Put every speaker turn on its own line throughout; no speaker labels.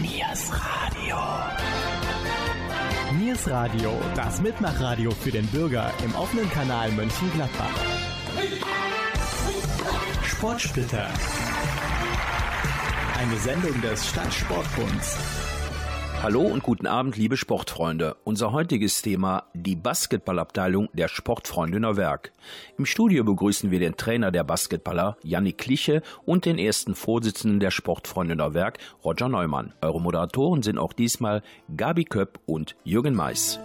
Niers Radio. Niers Radio, das Mitmachradio für den Bürger im offenen Kanal Mönchengladbach. Sportsplitter. Eine Sendung des Stadtsportbunds.
Hallo und guten Abend, liebe Sportfreunde. Unser heutiges Thema die Basketballabteilung der Sportfreunde Neuwerk. Im Studio begrüßen wir den Trainer der Basketballer, Jannik Kliche, und den ersten Vorsitzenden der Sportfreunde Neuwerk, Roger Neumann. Eure Moderatoren sind auch diesmal Gabi Köpp und Jürgen Mais.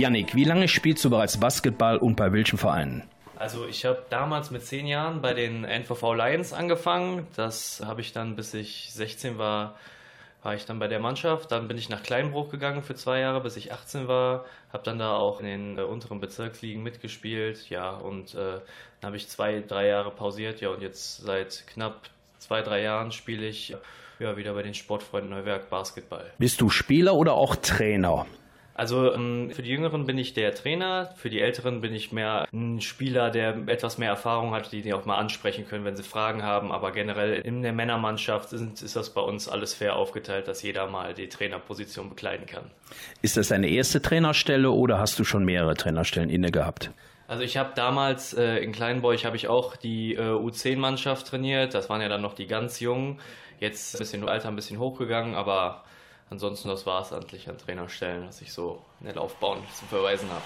Jannik, wie lange spielst du bereits Basketball und bei welchen Vereinen?
Also ich habe damals mit zehn Jahren bei den NVV Lions angefangen. Das habe ich dann, bis ich 16 war, war ich dann bei der Mannschaft. Dann bin ich nach Kleinbruch gegangen für zwei Jahre, bis ich 18 war. Habe dann da auch in den äh, unteren Bezirksligen mitgespielt. Ja, und äh, dann habe ich zwei, drei Jahre pausiert. Ja, und jetzt seit knapp zwei, drei Jahren spiele ich ja, wieder bei den Sportfreunden Neuwerk Basketball.
Bist du Spieler oder auch Trainer?
Also ähm, für die Jüngeren bin ich der Trainer, für die Älteren bin ich mehr ein Spieler, der etwas mehr Erfahrung hat, die die auch mal ansprechen können, wenn sie Fragen haben. Aber generell in der Männermannschaft sind, ist das bei uns alles fair aufgeteilt, dass jeder mal die Trainerposition bekleiden kann.
Ist das deine erste Trainerstelle oder hast du schon mehrere Trainerstellen inne gehabt?
Also ich habe damals äh, in Kleinbeuch habe ich auch die äh, U10-Mannschaft trainiert. Das waren ja dann noch die ganz Jungen. Jetzt ein bisschen Alter, ein bisschen hochgegangen, aber ansonsten das war es eigentlich an Trainerstellen, was ich so in der Laufbahn zu verweisen habe.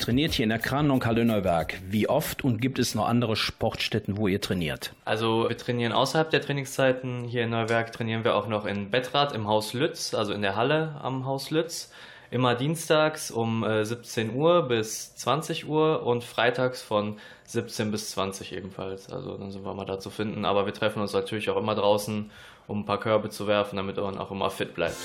Trainiert hier in der Kranenhalle Neuwerk. Wie oft und gibt es noch andere Sportstätten, wo ihr trainiert?
Also wir trainieren außerhalb der Trainingszeiten. Hier in Neuwerk trainieren wir auch noch in Bettrad im Haus Lütz, also in der Halle am Haus Lütz. Immer dienstags um äh, 17 Uhr bis 20 Uhr und freitags von 17 bis 20 ebenfalls. Also dann sind wir mal da zu finden. Aber wir treffen uns natürlich auch immer draußen, um ein paar Körbe zu werfen, damit man auch immer fit bleibt.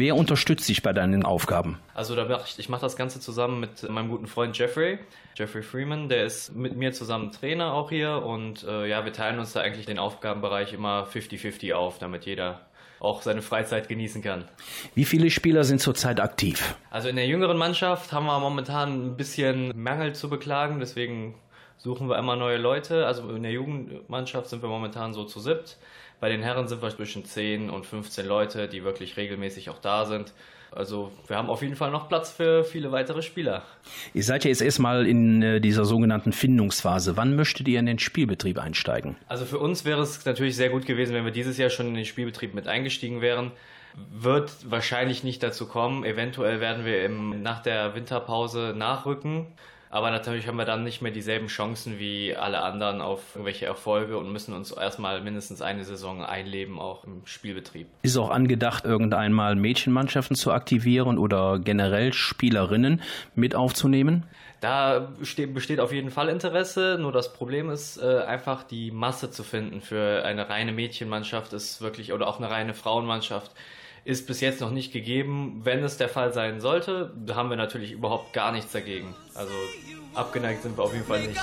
Wer unterstützt dich bei deinen Aufgaben?
Also da mach ich, ich mache das Ganze zusammen mit meinem guten Freund Jeffrey, Jeffrey Freeman, der ist mit mir zusammen Trainer auch hier und äh, ja, wir teilen uns da eigentlich den Aufgabenbereich immer 50-50 auf, damit jeder auch seine Freizeit genießen kann.
Wie viele Spieler sind zurzeit aktiv?
Also in der jüngeren Mannschaft haben wir momentan ein bisschen Mangel zu beklagen, deswegen
suchen wir immer neue Leute. Also in der Jugendmannschaft sind wir momentan so zu siebt. Bei den Herren sind wir zwischen 10 und 15 Leute, die wirklich regelmäßig auch da sind. Also wir haben auf jeden Fall noch Platz für viele weitere Spieler.
Ihr seid ja jetzt erstmal in äh, dieser sogenannten Findungsphase. Wann möchtet ihr in den Spielbetrieb einsteigen?
Also für uns wäre es natürlich sehr gut gewesen, wenn wir dieses Jahr schon in den Spielbetrieb mit eingestiegen wären. Wird wahrscheinlich nicht dazu kommen. Eventuell werden wir im, nach der Winterpause nachrücken. Aber natürlich haben wir dann nicht mehr dieselben Chancen wie alle anderen auf irgendwelche Erfolge und müssen uns erstmal mindestens eine Saison einleben, auch im Spielbetrieb.
Ist auch angedacht, irgendeinmal Mädchenmannschaften zu aktivieren oder generell Spielerinnen mit aufzunehmen?
Da besteht, auf jeden Fall Interesse, nur das Problem ist äh, einfach die Masse zu finden für eine reine Mädchenmannschaft ist wirklich oder auch eine reine Frauenmannschaft ist bis jetzt noch nicht gegeben. Wenn es der Fall sein sollte, haben wir natürlich überhaupt gar nichts dagegen. Also abgeneigt sind wir auf jeden Fall nicht.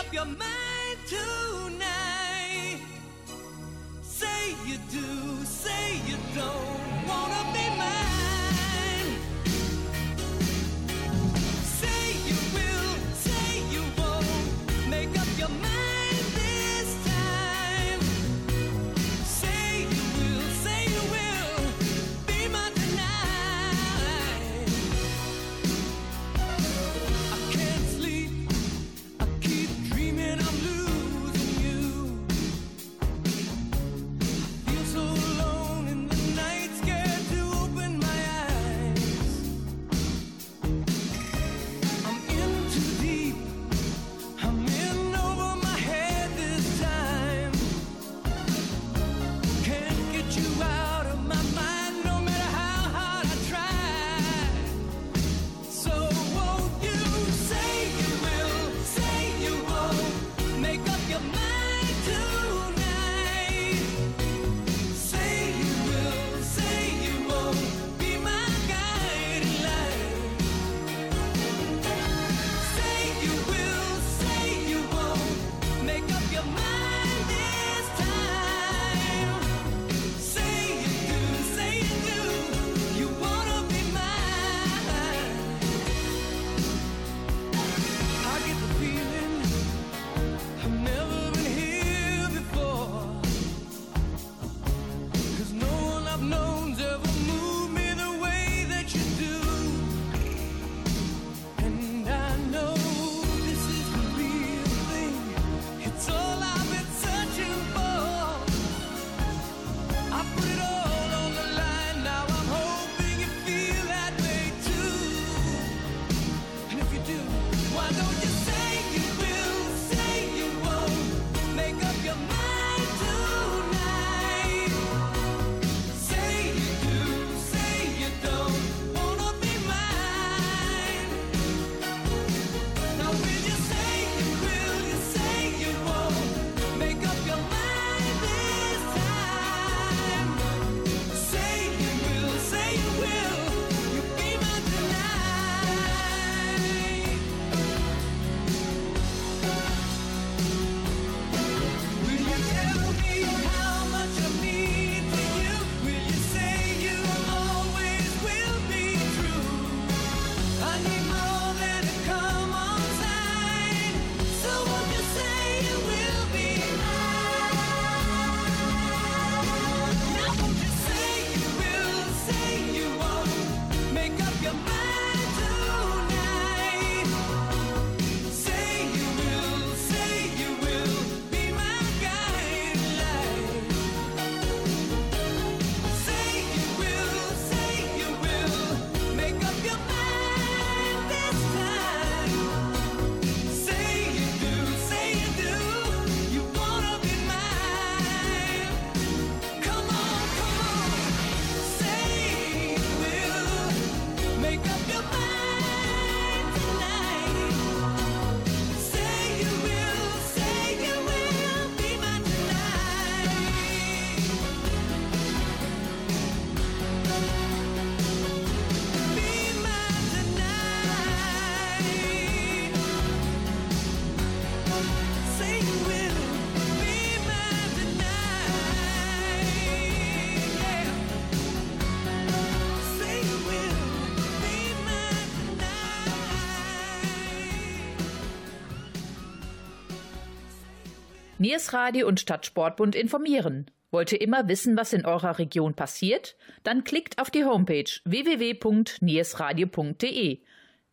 Niers Radio und Stadtsportbund informieren. Wollt ihr immer wissen, was in eurer Region passiert? Dann klickt auf die Homepage www.niersradio.de.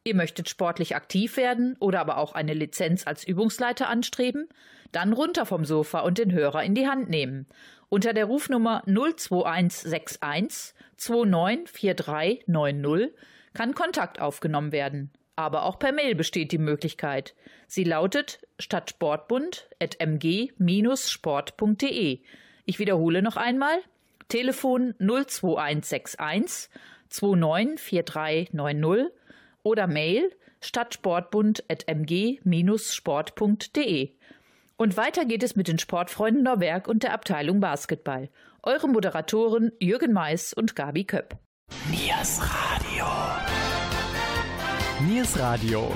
Ihr möchtet sportlich aktiv werden oder aber auch eine Lizenz als Übungsleiter anstreben? Dann runter vom Sofa und den Hörer in die Hand nehmen. Unter der Rufnummer 02161 294390 kann Kontakt aufgenommen werden. Aber auch per Mail besteht die Möglichkeit. Sie lautet stadtsportbund.mg-sport.de. Ich wiederhole noch einmal. Telefon 02161 294390 oder Mail stadtsportbund.mg-sport.de. Und weiter geht es mit den Sportfreunden Norberg und der Abteilung Basketball. Eure Moderatoren Jürgen Mais und Gabi Köpp.
Niers Radio. Niers Radio.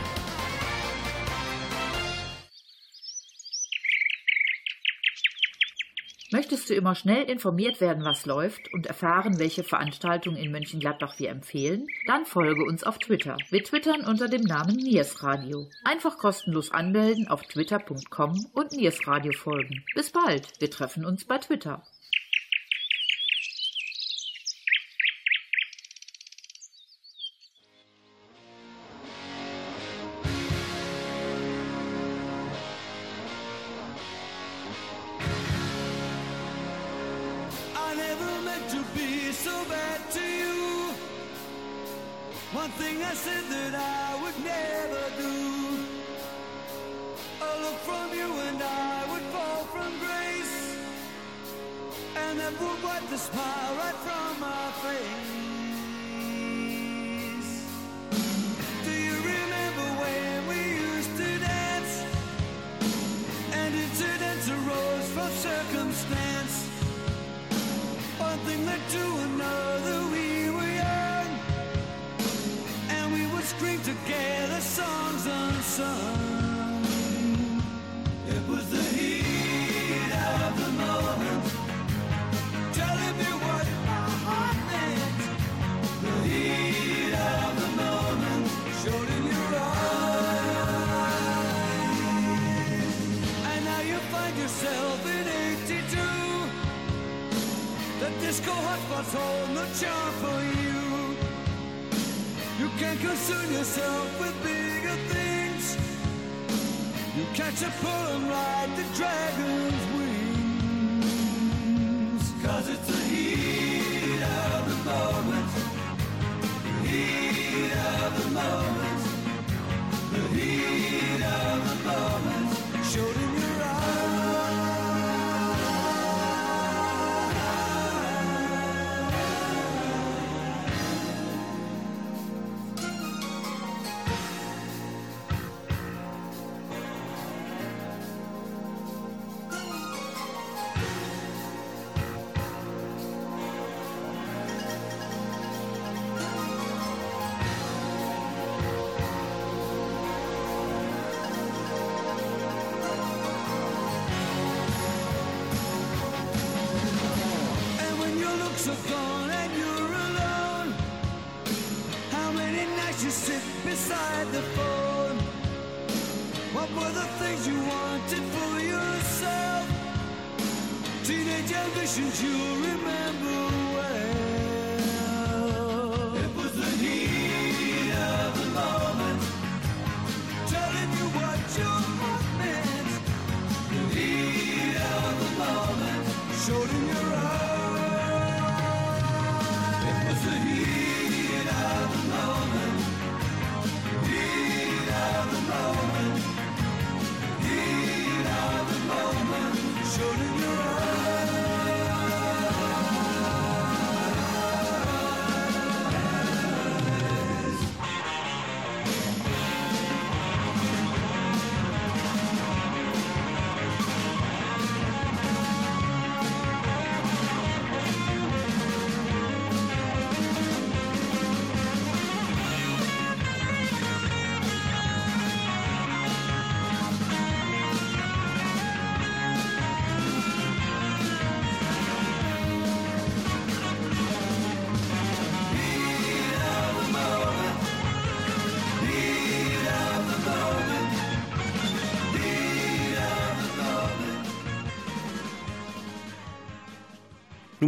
Möchtest du immer schnell informiert werden, was läuft und erfahren, welche Veranstaltungen in Mönchengladbach wir empfehlen? Dann folge uns auf Twitter. Wir twittern unter dem Namen Niers Radio. Einfach kostenlos anmelden auf twitter.com und Niers Radio folgen. Bis bald. Wir treffen uns bei Twitter.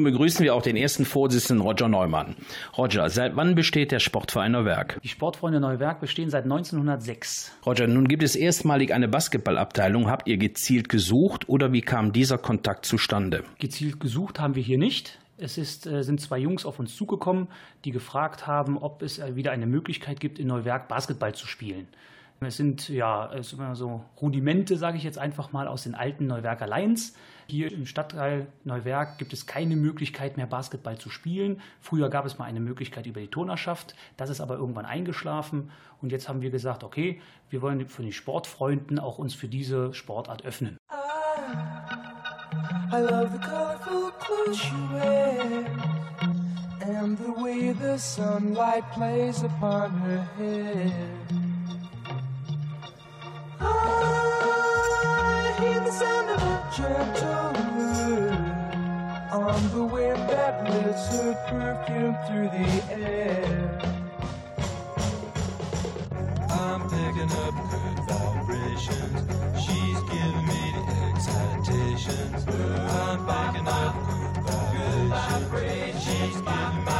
Nun begrüßen wir auch den ersten Vorsitzenden Roger Neumann. Roger, seit wann besteht der Sportverein Neuwerk?
Die Sportfreunde Neuwerk bestehen seit 1906.
Roger, nun gibt es erstmalig eine Basketballabteilung. Habt ihr gezielt gesucht oder wie kam dieser Kontakt zustande?
Gezielt gesucht haben wir hier nicht. Es ist, äh, sind zwei Jungs auf uns zugekommen, die gefragt haben, ob es äh, wieder eine Möglichkeit gibt, in Neuwerk Basketball zu spielen. Es sind ja es sind immer so Rudimente, sage ich jetzt einfach mal, aus den alten Neuwerker Lions. Hier im Stadtteil Neuwerk gibt es keine Möglichkeit mehr, Basketball zu spielen. Früher gab es mal eine Möglichkeit über die Turnerschaft. Das ist aber irgendwann eingeschlafen. Und jetzt haben wir gesagt, okay, wir wollen für die Sportfreunden auch uns für diese Sportart öffnen.
I love the colorful clothes she wears and the way the sunlight plays upon her hair. I hear the sound of a gentle word on the wind that lifts her perfume through the air.
I'm picking up good vibrations. She's giving me the excitations. I'm picking up good vibrations. She's giving me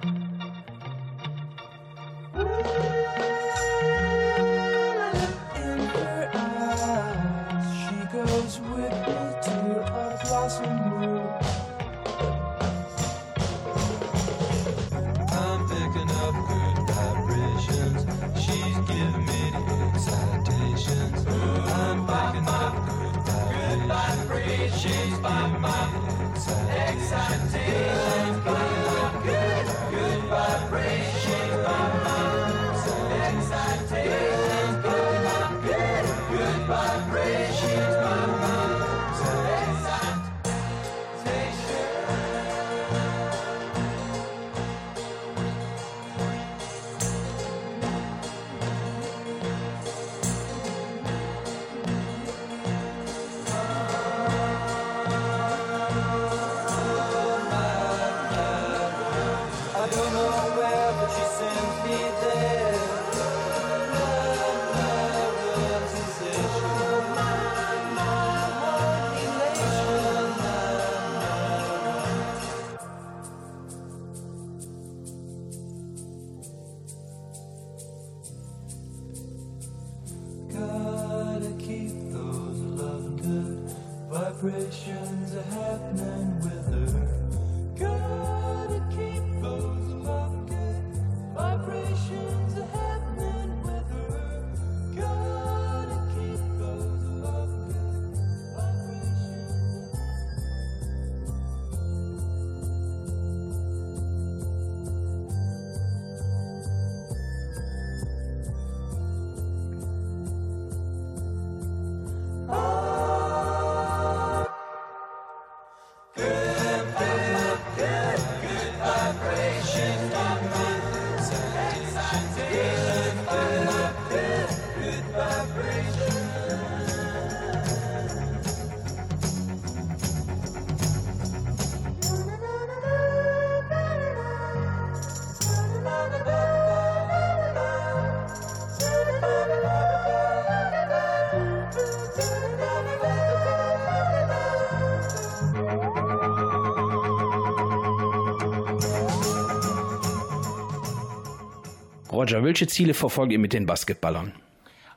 Roger, welche Ziele verfolgt ihr mit den Basketballern?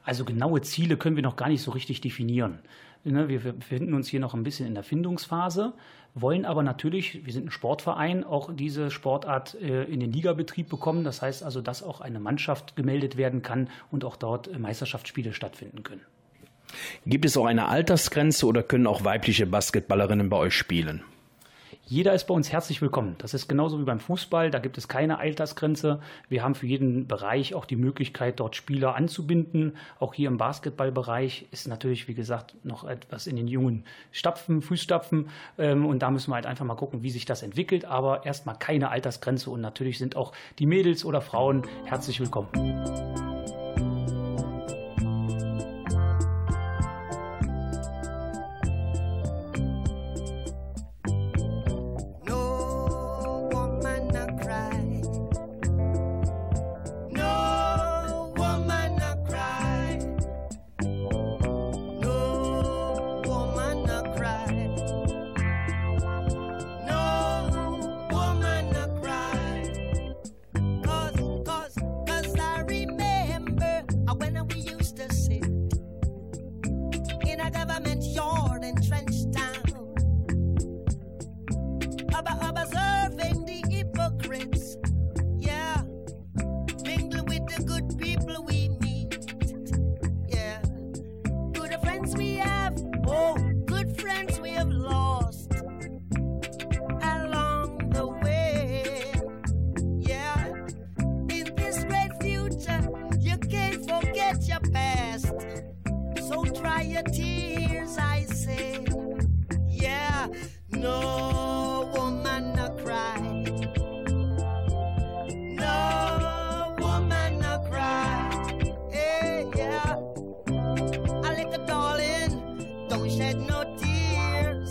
Also genaue Ziele können wir noch gar nicht so richtig definieren. Ne, Wir befinden uns hier noch ein bisschen in der Findungsphase, wollen aber natürlich, wir sind ein Sportverein, auch diese Sportart äh, in den Ligabetrieb bekommen. Das heißt also, dass auch eine Mannschaft gemeldet werden kann und auch dort äh, Meisterschaftsspiele stattfinden können.
Gibt es auch eine Altersgrenze oder können auch weibliche Basketballerinnen bei euch spielen?
Jeder ist bei uns herzlich willkommen. Das ist genauso wie beim Fußball. Da gibt es keine Altersgrenze. Wir haben für jeden Bereich auch die Möglichkeit, dort Spieler anzubinden. Auch hier im Basketballbereich ist natürlich, wie gesagt, noch etwas in den jungen Stapfen, Fußstapfen. Ähm, Und da müssen wir halt einfach mal gucken, wie sich das entwickelt. Aber erstmal keine Altersgrenze. Und natürlich sind auch die Mädels oder Frauen herzlich willkommen.
Darling, don't shed no tears.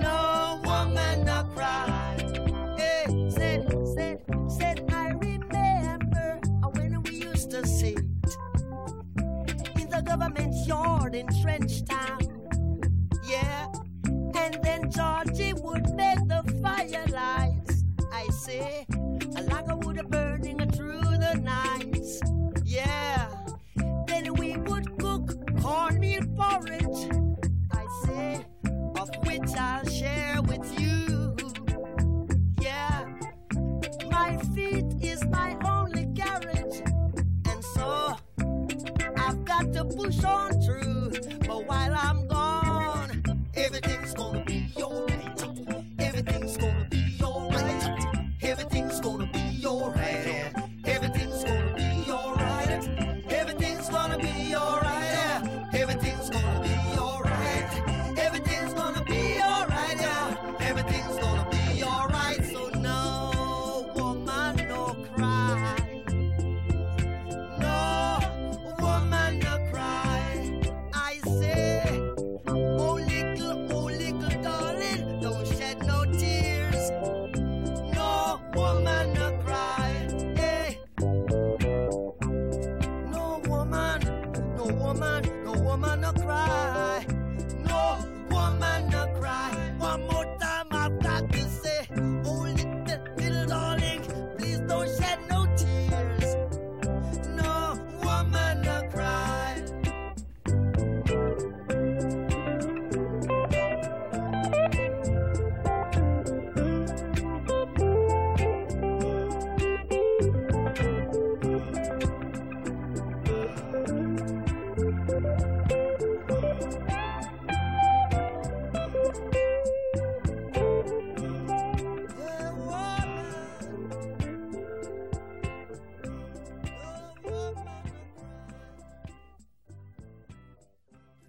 No woman no cry. Hey, said, said, said, I remember when we used to sit in the government yard in Trenchtown. Yeah.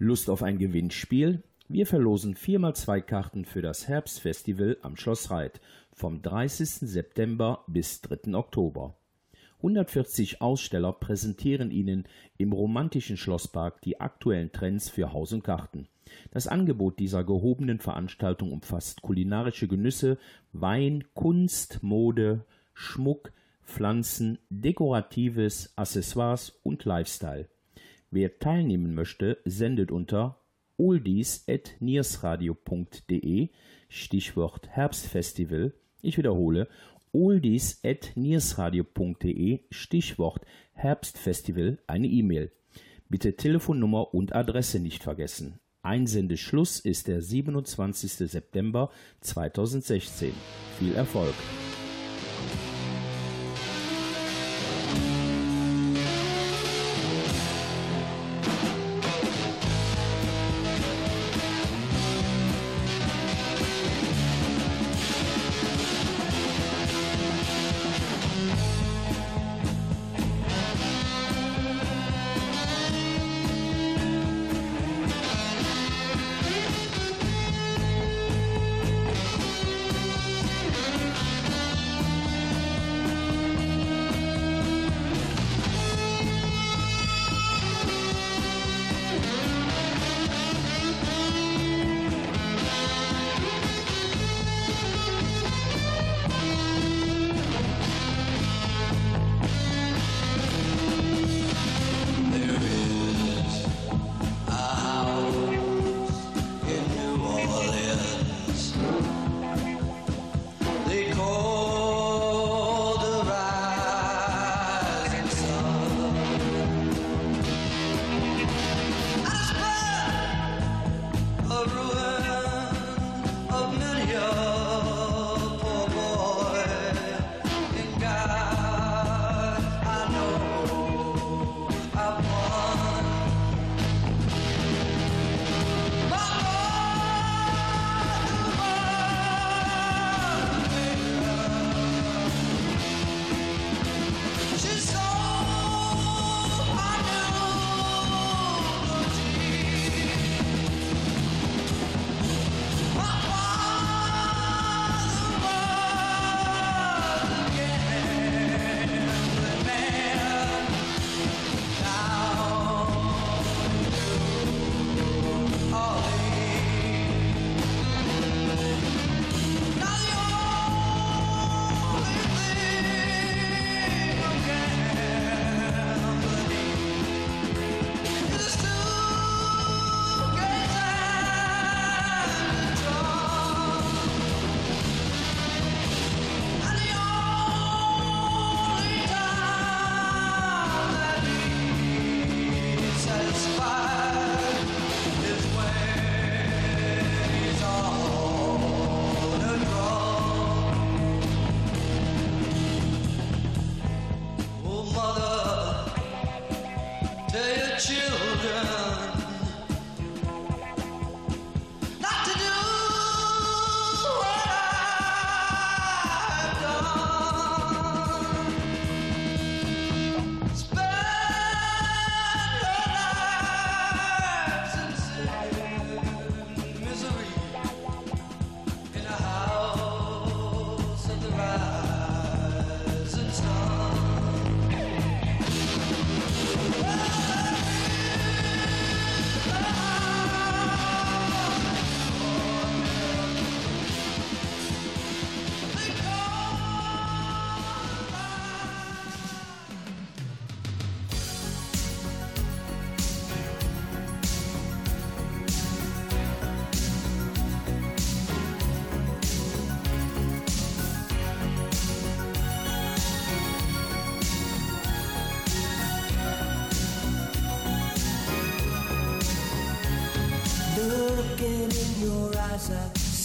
Lust auf ein Gewinnspiel? Wir verlosen viermal zwei Karten für das Herbstfestival am Schloss Reit vom 30. September bis 3. Oktober. 140 Aussteller präsentieren Ihnen im romantischen Schlosspark die aktuellen Trends für Haus und Garten. Das Angebot dieser gehobenen Veranstaltung umfasst kulinarische Genüsse, Wein, Kunst, Mode, Schmuck, Pflanzen, Dekoratives, Accessoires und Lifestyle. Wer teilnehmen möchte, sendet unter oldies.niersradio.de Stichwort Herbstfestival. Ich wiederhole, oldies.niersradio.de Stichwort Herbstfestival eine E-Mail. Bitte Telefonnummer und Adresse nicht vergessen. Einsendeschluss ist der 27. September 2016. Viel Erfolg!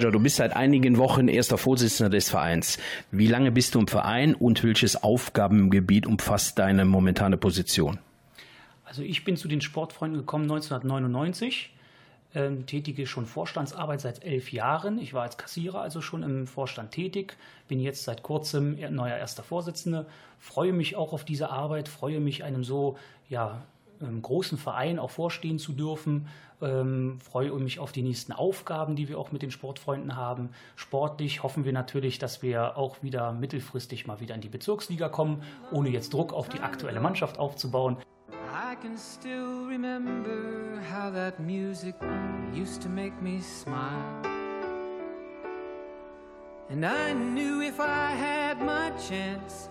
Roger, du bist seit einigen Wochen erster Vorsitzender des Vereins. Wie lange bist du im Verein und welches Aufgabengebiet umfasst deine momentane Position?
Also ich bin zu den Sportfreunden gekommen 1999, ähm, tätige schon Vorstandsarbeit seit elf Jahren. Ich war als Kassierer also schon im Vorstand tätig, bin jetzt seit kurzem er- neuer erster Vorsitzender, freue mich auch auf diese Arbeit, freue mich einem so ja, ähm, großen Verein auch vorstehen zu dürfen, ähm, freue mich auf die nächsten Aufgaben, die wir auch mit den Sportfreunden haben. Sportlich hoffen wir natürlich, dass wir auch wieder mittelfristig mal wieder in die Bezirksliga kommen, ohne jetzt Druck auf die aktuelle Mannschaft aufzubauen.
I can still remember how that music used to make me smile. And I knew if I had my chance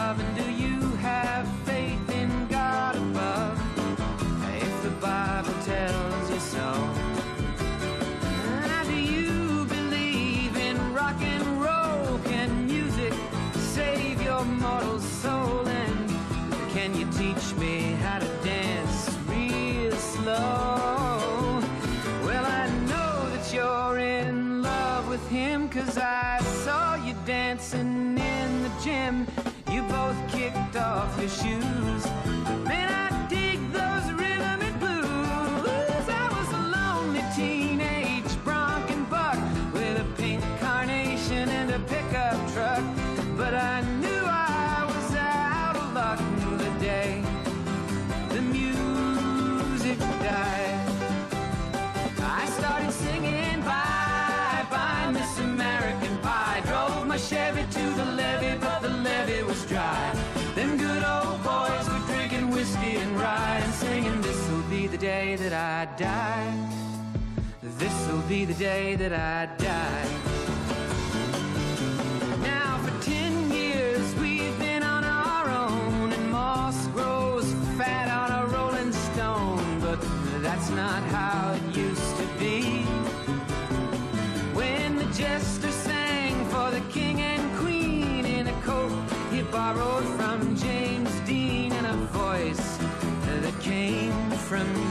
your you. I die. This'll be the day that I die. Now for ten years we've been on our own, and moss grows fat on a rolling stone. But that's not how it used to be. When the jester sang for the king and queen in a coat he borrowed from James Dean and a voice that came from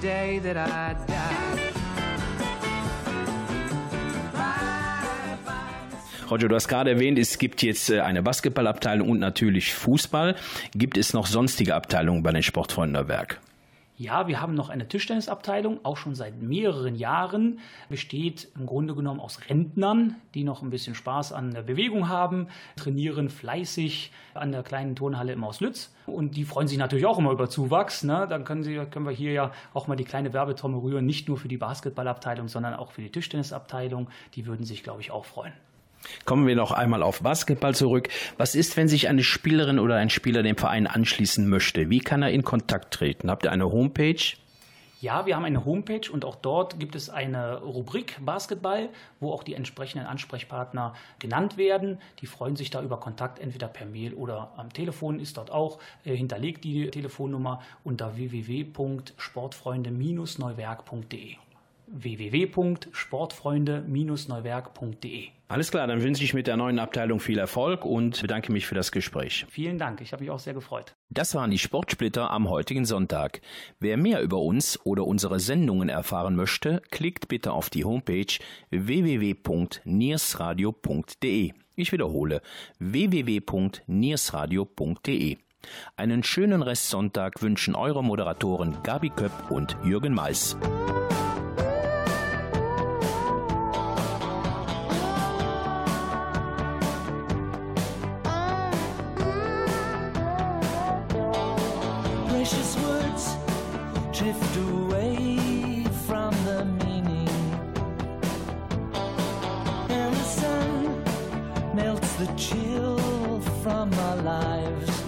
The day that I die.
Roger, du hast gerade erwähnt, es gibt jetzt äh, eine Basketballabteilung und natürlich Fußball. Gibt es noch sonstige Abteilungen bei den Sportfreunden Werk?
Ja, wir haben noch eine Tischtennisabteilung, auch schon seit mehreren Jahren. Besteht im Grunde genommen aus Rentnern, die noch ein bisschen Spaß an der Bewegung haben, trainieren fleißig an der kleinen Turnhalle im Haus Lütz. Und die freuen sich natürlich auch immer über Zuwachs. Ne? Dann können, sie, können wir hier ja auch mal die kleine Werbetrommel rühren, nicht nur für die Basketballabteilung, sondern auch für die Tischtennisabteilung. Die würden sich, glaube ich, auch freuen.
Kommen wir noch einmal auf Basketball zurück. Was ist, wenn sich eine Spielerin oder ein Spieler dem Verein anschließen möchte? Wie kann er in Kontakt treten? Habt ihr eine Homepage?
Ja, wir haben eine Homepage und auch dort gibt es eine Rubrik Basketball, wo auch die entsprechenden Ansprechpartner genannt werden. Die freuen sich da über Kontakt, entweder per Mail oder am Telefon ist dort auch äh, hinterlegt die Telefonnummer unter www.sportfreunde-neuwerk.de www.sportfreunde-neuwerk.de.
Alles klar, dann wünsche ich mit der neuen Abteilung viel Erfolg und bedanke mich für das Gespräch.
Vielen Dank, ich habe mich auch sehr gefreut.
Das waren die Sportsplitter am heutigen Sonntag. Wer mehr über uns oder unsere Sendungen erfahren möchte, klickt bitte auf die Homepage www.niersradio.de. Ich wiederhole www.niersradio.de. Einen schönen Restsonntag wünschen eure Moderatoren Gabi Köpp und Jürgen Mais.
the chill from our lives.